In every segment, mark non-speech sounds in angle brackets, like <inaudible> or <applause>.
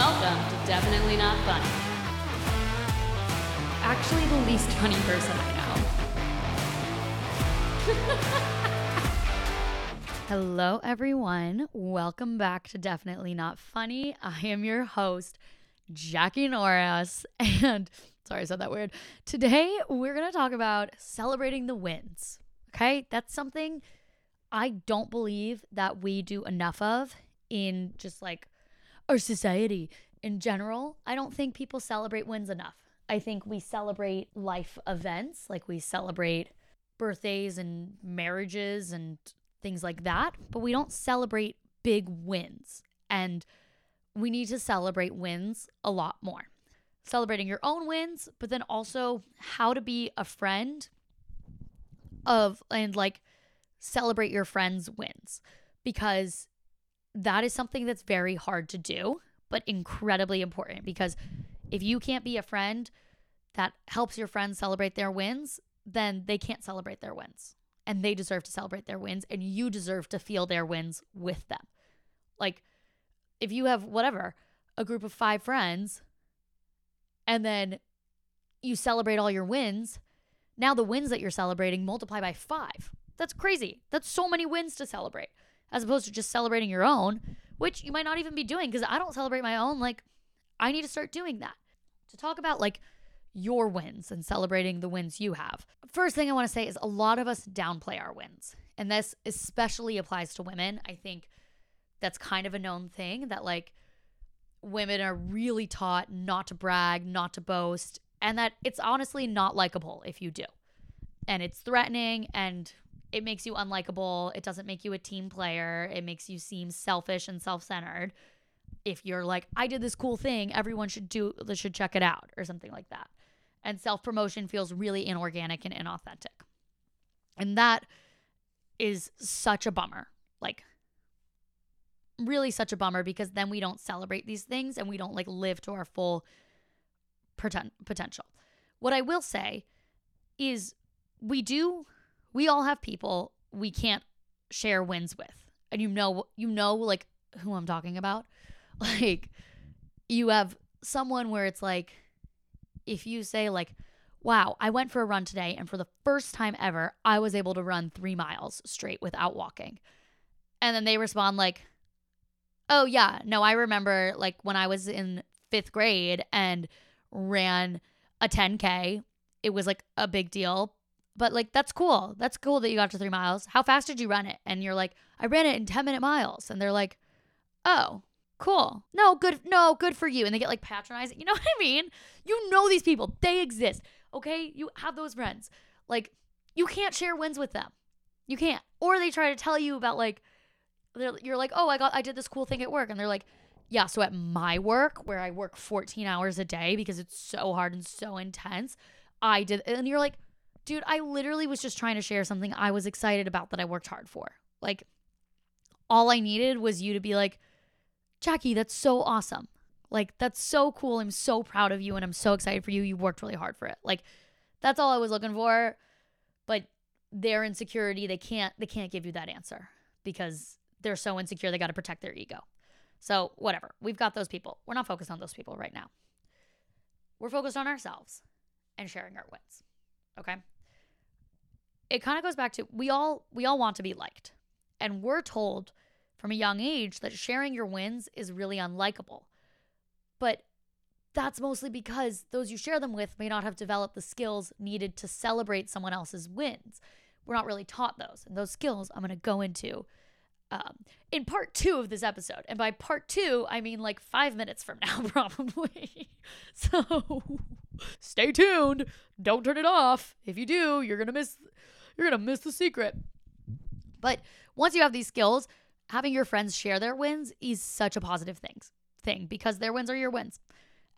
welcome to Definitely Not Funny. Actually, the least funny person I know. <laughs> Hello, everyone. Welcome back to Definitely Not Funny. I am your host, Jackie Norris. <laughs> And sorry, I said that weird. Today, we're going to talk about celebrating the wins. Okay. That's something I don't believe that we do enough of in just like our society in general. I don't think people celebrate wins enough. I think we celebrate life events, like we celebrate birthdays and marriages and things like that, but we don't celebrate big wins. And we need to celebrate wins a lot more. Celebrating your own wins, but then also how to be a friend of and like celebrate your friends' wins because that is something that's very hard to do, but incredibly important because if you can't be a friend that helps your friends celebrate their wins, then they can't celebrate their wins. And they deserve to celebrate their wins, and you deserve to feel their wins with them. Like, if you have whatever, a group of five friends, and then you celebrate all your wins, now the wins that you're celebrating multiply by five. That's crazy. That's so many wins to celebrate as opposed to just celebrating your own, which you might not even be doing because I don't celebrate my own. Like, I need to start doing that. To talk about like your wins and celebrating the wins you have. First thing I want to say is a lot of us downplay our wins. And this especially applies to women. I think that's kind of a known thing that like women are really taught not to brag, not to boast, and that it's honestly not likable if you do. And it's threatening and it makes you unlikable. It doesn't make you a team player. It makes you seem selfish and self-centered. If you're like, I did this cool thing, everyone should do should check it out or something like that. And self-promotion feels really inorganic and inauthentic. And that is such a bummer. Like really such a bummer because then we don't celebrate these things and we don't like live to our full poten- potential. What I will say is we do we all have people we can't share wins with. And you know you know like who I'm talking about. <laughs> Like you have someone where it's like if you say like wow, I went for a run today and for the first time ever I was able to run 3 miles straight without walking. And then they respond like oh yeah, no, I remember like when I was in 5th grade and ran a 10k, it was like a big deal, but like that's cool. That's cool that you got to three miles. How fast did you run it? And you're like, I ran it in 10 minute miles. And they're like, oh, cool. No, good. No, good for you. And they get like patronizing. You know <laughs> what I mean? You know these people. They exist. Okay. You have those friends. Like you can't share wins with them. You can't. Or they try to tell you about like, you're like, oh, I got, I did this cool thing at work. And they're like, yeah, so at my work, where I work 14 hours a day because it's so hard and so intense, I did. And you're like, dude, I literally was just trying to share something I was excited about that I worked hard for. Like, all I needed was you to be like, Jackie, that's so awesome. Like, that's so cool. I'm so proud of you and I'm so excited for you. You worked really hard for it. Like, that's all I was looking for. But their insecurity, they can't they can't give you that answer because they're so insecure they got to protect their ego. So, whatever. We've got those people. We're not focused on those people right now. We're focused on ourselves and sharing our wins. Okay? It kind of goes back to we all we all want to be liked. And we're told from a young age that sharing your wins is really unlikable. But that's mostly because those you share them with may not have developed the skills needed to celebrate someone else's wins. We're not really taught those. And those skills I'm going to go into um, in part two of this episode. And by part two, I mean like five minutes from now, <laughs> probably. so stay tuned. Don't turn it off. If you do, you're gonna miss you're gonna miss the secret. But once you have these skills, having your friends share their wins is such a positive thing thing because their wins are your wins.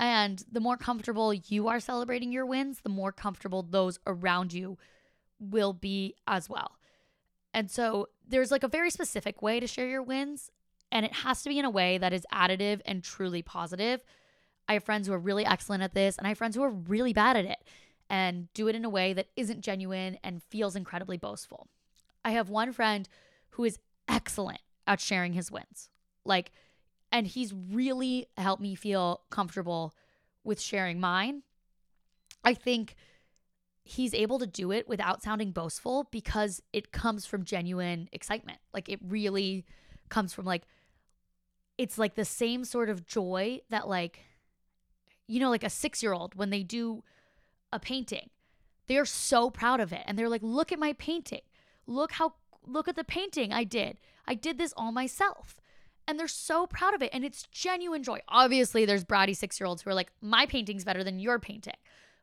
And the more comfortable you are celebrating your wins, the more comfortable those around you will be as well. And so there's like a very specific way to share your wins, and it has to be in a way that is additive and truly positive. I have friends who are really excellent at this, and I have friends who are really bad at it and do it in a way that isn't genuine and feels incredibly boastful. I have one friend who is excellent at sharing his wins. Like, And he's really helped me feel comfortable with sharing mine. I think he's able to do it without sounding boastful because it comes from genuine excitement. Like it really comes from like it's like the same sort of joy that like you know like a 6-year-old when they do a painting. They're so proud of it and they're like look at my painting. Look how look at the painting I did. I did this all myself. And they're so proud of it and it's genuine joy. Obviously there's bratty 6-year-olds who are like my painting's better than your painting.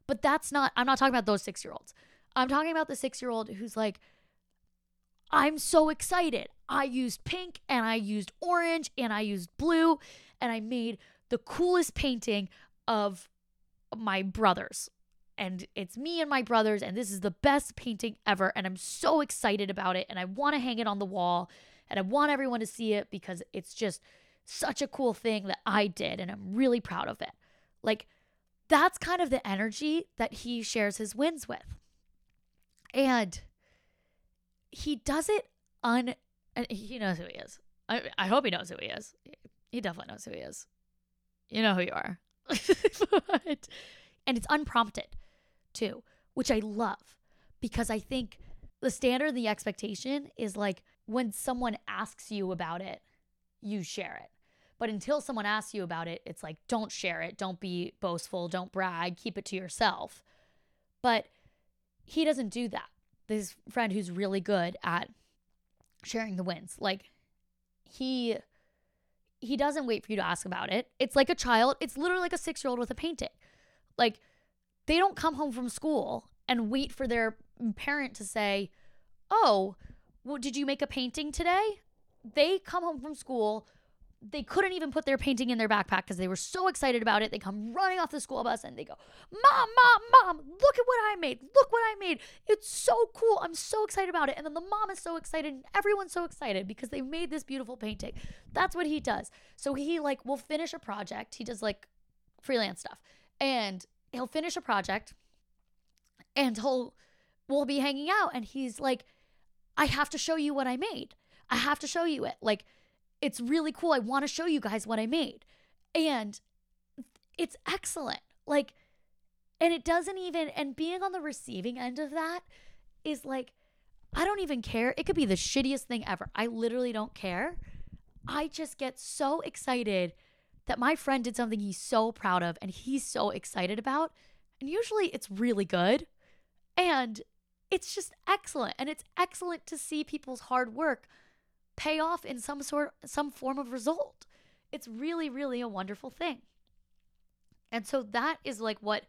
But that's not I'm not talking about those 6-year-olds. I'm talking about the 6-year-old who's like I'm so excited. I used pink and I used orange and I used blue and I made the coolest painting of my brothers. And it's me and my brothers, and this is the best painting ever. And I'm so excited about it. And I want to hang it on the wall and I want everyone to see it because it's just such a cool thing that I did. And I'm really proud of it. Like, that's kind of the energy that he shares his wins with. And he does it un- he knows who he is. I I hope he knows who he is. He definitely knows who he is. You know who you are. <laughs> but, and it's unprompted too, which I love because I think the standard, the expectation is like when someone asks you about it, you share it. But until someone asks you about it, it's like, don't share it. Don't be boastful. Don't brag. Keep it to yourself. But he doesn't do that this friend who's really good at sharing the wins. Like he he doesn't wait for you to ask about it. It's like a child. It's literally like a 6-year-old with a painting. Like they don't come home from school and wait for their parent to say, "Oh, well, did you make a painting today?" They come home from school they couldn't even put their painting in their backpack because they were so excited about it. They come running off the school bus and they go, Mom, Mom, Mom, look at what I made. Look what I made. It's so cool. I'm so excited about it. And then the mom is so excited and everyone's so excited because they made this beautiful painting. That's what he does. So he like will finish a project. He does like freelance stuff. And he'll finish a project and he'll we'll be hanging out and he's like, I have to show you what I made. I have to show you it. Like it's really cool. I want to show you guys what I made. And it's excellent. Like, and it doesn't even, and being on the receiving end of that is like, I don't even care. It could be the shittiest thing ever. I literally don't care. I just get so excited that my friend did something he's so proud of and he's so excited about. And usually it's really good. And it's just excellent. And it's excellent to see people's hard work pay off in some sort some form of result. It's really really a wonderful thing. And so that is like what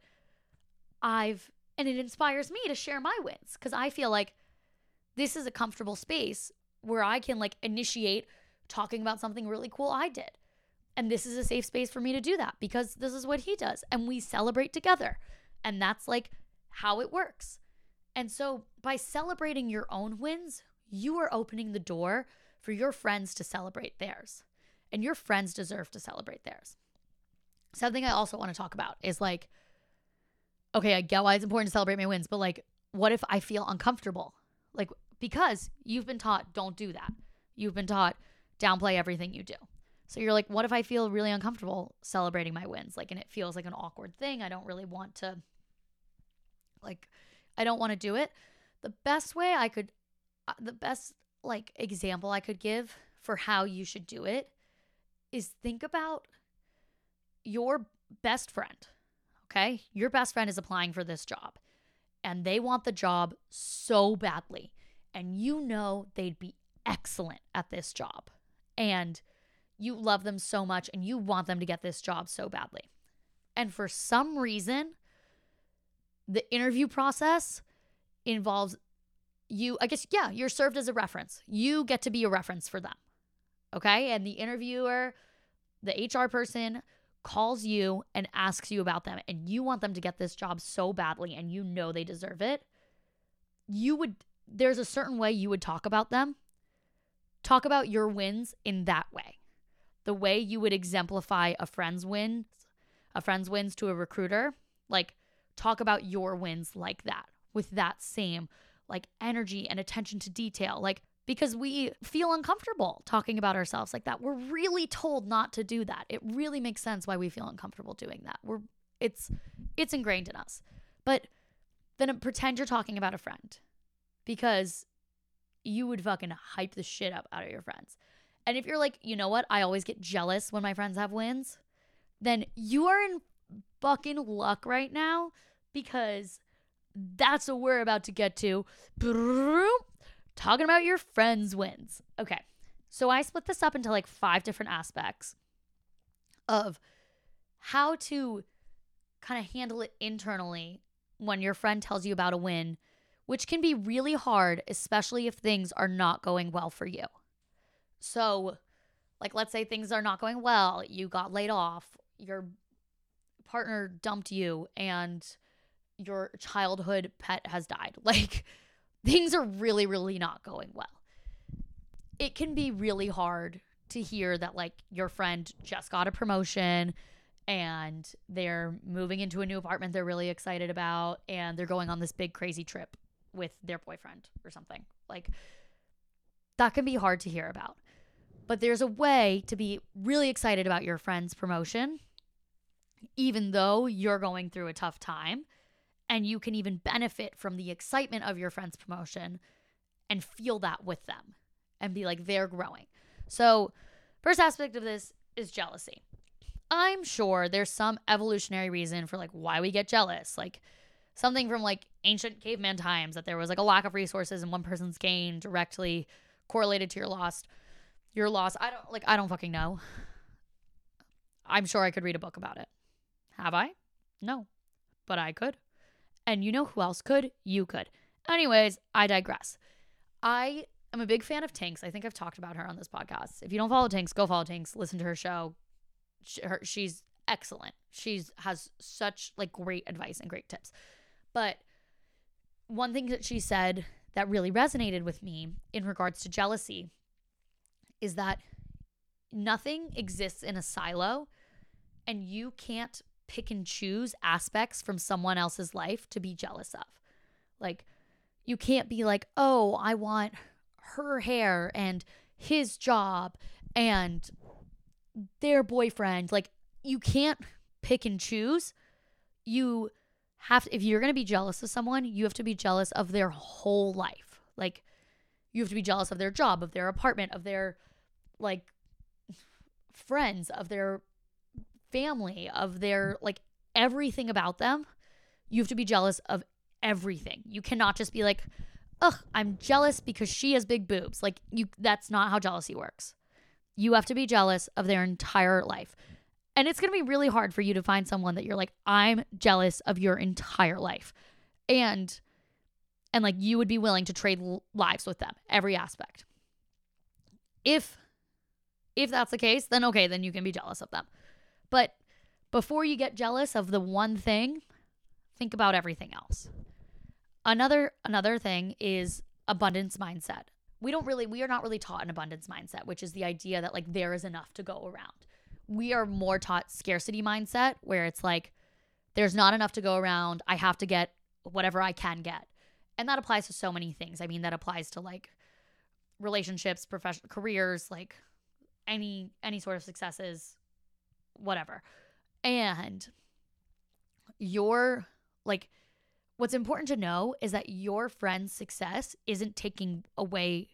I've and it inspires me to share my wins cuz I feel like this is a comfortable space where I can like initiate talking about something really cool I did. And this is a safe space for me to do that because this is what he does and we celebrate together. And that's like how it works. And so by celebrating your own wins, you are opening the door for your friends to celebrate theirs. And your friends deserve to celebrate theirs. Something I also want to talk about is like, okay, I get why it's important to celebrate my wins, but like, what if I feel uncomfortable? Like, because you've been taught don't do that. You've been taught downplay everything you do. So you're like, what if I feel really uncomfortable celebrating my wins? Like, and it feels like an awkward thing. I don't really want to, like, I don't want to do it. The best way I could, uh, the best like example I could give for how you should do it is think about your best friend. Okay? Your best friend is applying for this job and they want the job so badly. And you know they'd be excellent at this job. And you love them so much and you want them to get this job so badly. And for some reason, the interview process involves you, I guess, yeah, you're served as a reference. You get to be a reference for them. Okay. And the interviewer, the HR person calls you and asks you about them, and you want them to get this job so badly, and you know they deserve it. You would, there's a certain way you would talk about them. Talk about your wins in that way. The way you would exemplify a friend's wins, a friend's wins to a recruiter. Like, talk about your wins like that with that same like energy and attention to detail. Like because we feel uncomfortable talking about ourselves like that. We're really told not to do that. It really makes sense why we feel uncomfortable doing that. We're it's it's ingrained in us. But then pretend you're talking about a friend because you would fucking hype the shit up out of your friends. And if you're like, you know what, I always get jealous when my friends have wins, then you are in fucking luck right now because that's what we're about to get to. Talking about your friends' wins. Okay. So I split this up into like five different aspects of how to kind of handle it internally when your friend tells you about a win, which can be really hard, especially if things are not going well for you. So, like, let's say things are not going well, you got laid off, your partner dumped you, and your childhood pet has died. <laughs> Like, things are really, really not going well. It can be really hard to hear that, like, your friend just got a promotion and they're moving into a new apartment they're really excited about and they're going on this big crazy trip with their boyfriend or something. Like, that can be hard to hear about. But there's a way to be really excited about your friend's promotion, even though you're going through a tough time and you can even benefit from the excitement of your friend's promotion and feel that with them and be like, they're growing. So, first aspect of this is jealousy. I'm sure there's some evolutionary reason for like why we get jealous. Like something from like ancient caveman times that there was like a lack of resources and one person's gain directly correlated to your loss. Your loss. I don't like I don't fucking know. I'm sure I could read a book about it. Have I? No. But I could. And you know who else could? You could. Anyways, I digress. I am a big fan of Tinx. I think I've talked about her on this podcast. If you don't follow Tinx, go follow Tinx. Listen to her show. She, her, she's excellent. She's has such like great advice and great tips. But one thing that she said that really resonated with me in regards to jealousy is that nothing exists in a silo and you can't pick and choose aspects from someone else's life to be jealous of. Like, you can't be like, oh, I want her hair and his job and their boyfriend. Like, you can't pick and choose. You have, to, if you're going to be jealous of someone, you have to be jealous of their whole life. Like, you have to be jealous of their job, of their apartment, of their, like, friends, of their family, of their like everything about them. You have to be jealous of everything. You cannot just be like, "Ugh, I'm jealous because she has big boobs." Like you that's not how jealousy works. You have to be jealous of their entire life. And it's going to be really hard for you to find someone that you're like, "I'm jealous of your entire life." And and like you would be willing to trade lives with them, every aspect. If if that's the case, then okay, then you can be jealous of them. But before you get jealous of the one thing, think about everything else. Another another thing is abundance mindset. We don't really we are not really taught an abundance mindset, which is the idea that like there is enough to go around. We are more taught scarcity mindset where it's like there's not enough to go around. I have to get whatever I can get. And that applies to so many things. I mean, that applies to like relationships, professional careers, like any any sort of successes, whatever. And your like what's important to know is that your friend's success isn't taking away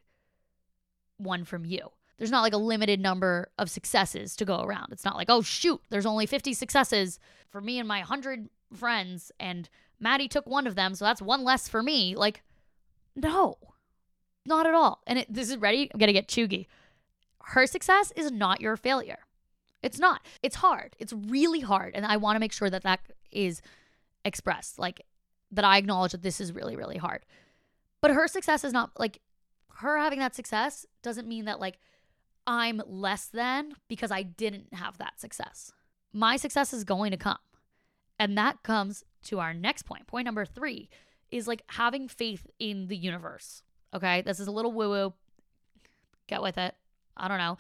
one from you. There's not like a limited number of successes to go around. It's not like, oh shoot, there's only 50 successes for me and my 100 friends and Maddie took one of them, so that's one less for me. Like no. Not at all. And it, this is ready. I'm to get chuggy. Her success is not your failure. It's not. It's hard. It's really hard. And I want to make sure that that is expressed. Like, that I acknowledge that this is really, really hard. But her success is not like her having that success doesn't mean that like I'm less than because I didn't have that success. My success is going to come. And that comes to our next point. Point number three is like having faith in the universe. Okay. This is a little woo woo. Get with it. I don't know.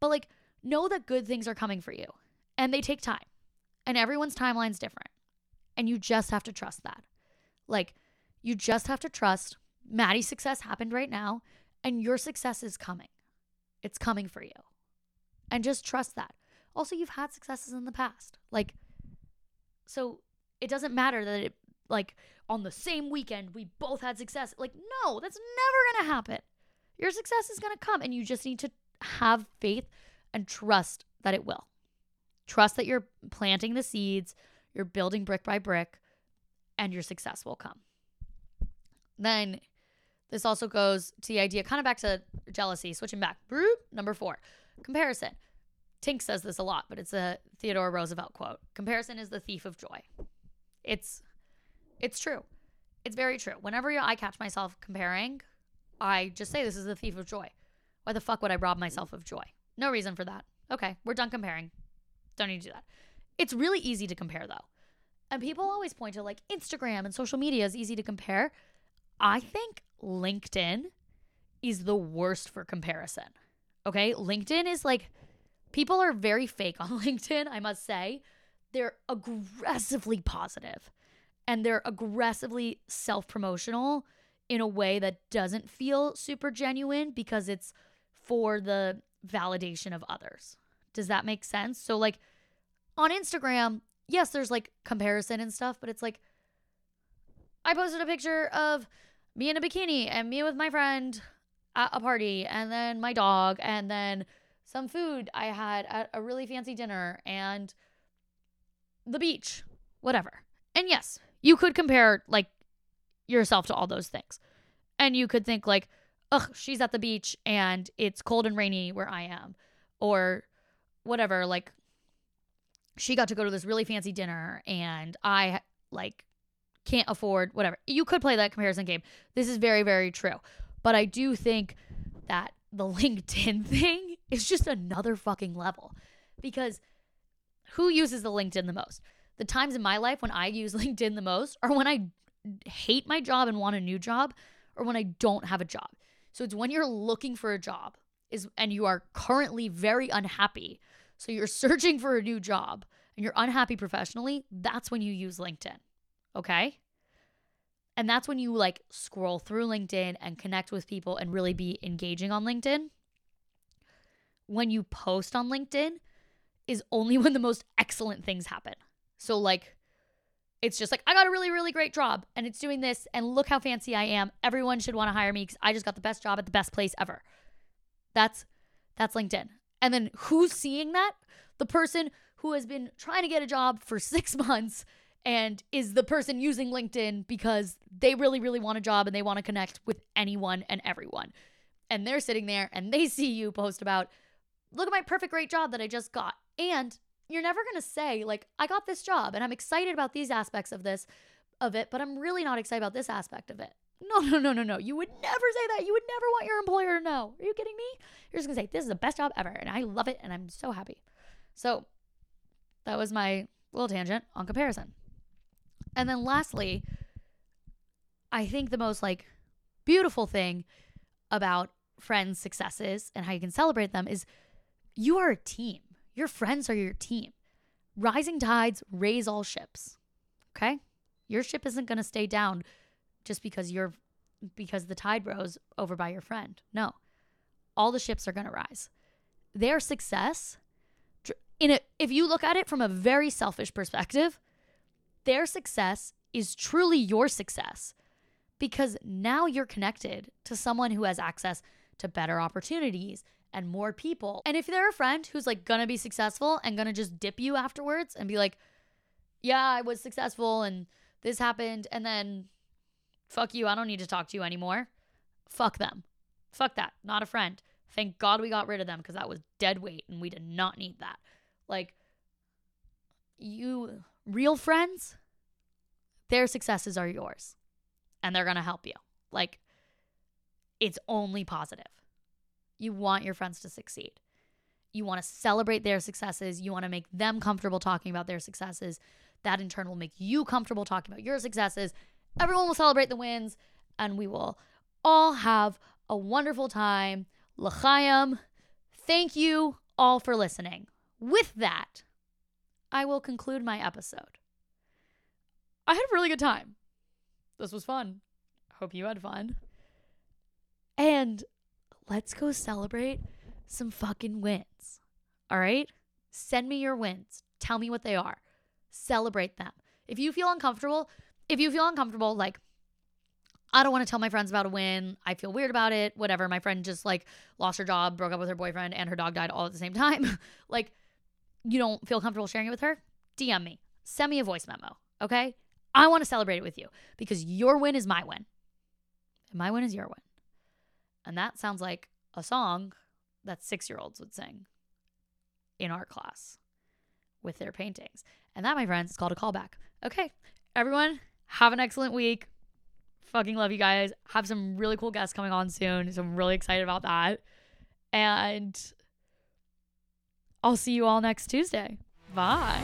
But like, know that good things are coming for you and they take time. And everyone's timeline's different. And you just have to trust that. Like, you just have to trust Maddie's success happened right now. And your success is coming. It's coming for you. And just trust that. Also, you've had successes in the past. Like, so it doesn't matter that it, like, on the same weekend, we both had success. Like, no, that's never going to happen. Your success is going to come, and you just need to have faith and trust that it will. Trust that you're planting the seeds, you're building brick by brick, and your success will come. Then this also goes to the idea, kind of back to jealousy, switching back. Number four, comparison. Tink says this a lot, but it's a Theodore Roosevelt quote. Comparison is the thief of joy. It's it's true. It's very true. Whenever I catch myself comparing, I just say this is the thief of joy. Why the fuck would I rob myself of joy? No reason for that. Okay, we're done comparing. Don't need to do that. It's really easy to compare though. And people always point to like Instagram and social media is easy to compare. I think LinkedIn is the worst for comparison. Okay? LinkedIn is like people are very fake on <laughs> LinkedIn, I must say. They're aggressively positive and they're aggressively self promotional in a way that doesn't feel super genuine because it's for the validation of others. Does that make sense? So, like on Instagram, yes, there's like comparison and stuff, but it's like I posted a picture of me in a bikini and me with my friend at a party, and then my dog, and then some food I had at a really fancy dinner, and the beach, whatever. And yes, you could compare like yourself to all those things. And you could think like, ugh, she's at the beach and it's cold and rainy where I am. Or whatever, like she got to go to this really fancy dinner and I like can't afford whatever. You could play that comparison game. This is very, very true. But I do think that the <laughs> LinkedIn thing is just another fucking level because who uses the LinkedIn the most? The times in my life when I use <laughs> LinkedIn the most are when I hate my job and want a new job or when I don't have a job. So it's when you're looking for a job is and you are currently very unhappy. So you're <laughs> searching for a new job and you're unhappy professionally, that's when you use LinkedIn. Okay? And that's when you like scroll through LinkedIn and connect with people and really be engaging on LinkedIn. When you post on LinkedIn is only <laughs> when the most excellent things happen. So, like, it's just like, I got a really, really great job and it's doing this. And look how fancy I am. Everyone should want to hire me because I just got the best job at the best place ever. That's that's LinkedIn. And then who's seeing that? The person who has been trying to get a job for <laughs> six months and is the person using LinkedIn because they really, really want a job and they want to connect with anyone and everyone. And they're sitting there and they see you post about, look at my perfect great job that I just got. And you're never going to say, like, I got this job and I'm excited about these aspects of this, of it, but I'm really not excited about this aspect of it. <laughs> No, no, no, no, no. You would never say that. You would never want your employer to know. Are you kidding me? You're just going to say, this is the best job ever and I love it and I'm so happy. So that was my little tangent on comparison. And then lastly, I think the most like beautiful thing about friends' successes and how you can celebrate them is you are a team. Your friends are your team. Rising tides raise all ships. Okay? Your ship isn't going to stay down just because you're because the tide rose over by your friend. No. All the ships are going to rise. Their success in a if you look at it from a very selfish perspective, their success is truly your success because now you're connected to someone who has access to better opportunities and more people. And if they're a friend who's like gonna be successful and gonna just dip you afterwards and be like, yeah, I was successful and this happened, and then fuck you, I don't need to talk to you anymore. Fuck them. Fuck that. Not a friend. Thank God we got rid of them because that was dead weight and we did not need that. Like, you real friends, their successes are yours and they're to help you. Like, it's only positive. You want your friends to succeed. You want to celebrate their successes. You want to make them comfortable talking about their successes. That in turn will make you comfortable talking about your successes. Everyone will celebrate the wins and we will all have a wonderful time. L'chaim. Thank you all for listening. With that, I will conclude my episode. I had a really good time. This was fun. Hope you had fun. And let's go celebrate some fucking wins. All right? Send me your wins. Tell me what they are. Celebrate them. If you feel uncomfortable, if you feel uncomfortable, like, I don't want to tell my friends about a win. I feel weird about it. Whatever. My friend just like lost her job, broke up with her boyfriend, and her dog died all at the same <laughs> time. like, you don't feel comfortable sharing it with her? DM me. Send me a voice memo. Okay? I want to celebrate it with you because your win is my win. And my win is your win. And that sounds like a song that six year olds would sing in art class with their paintings. And that, my friends, is called a callback. Okay, everyone, have an excellent week. Fucking love you guys. Have some really cool guests coming on soon. So I'm really excited about that. And I'll see you all next Tuesday. Bye.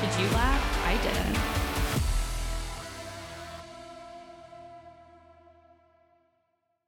Did you laugh? I didn't.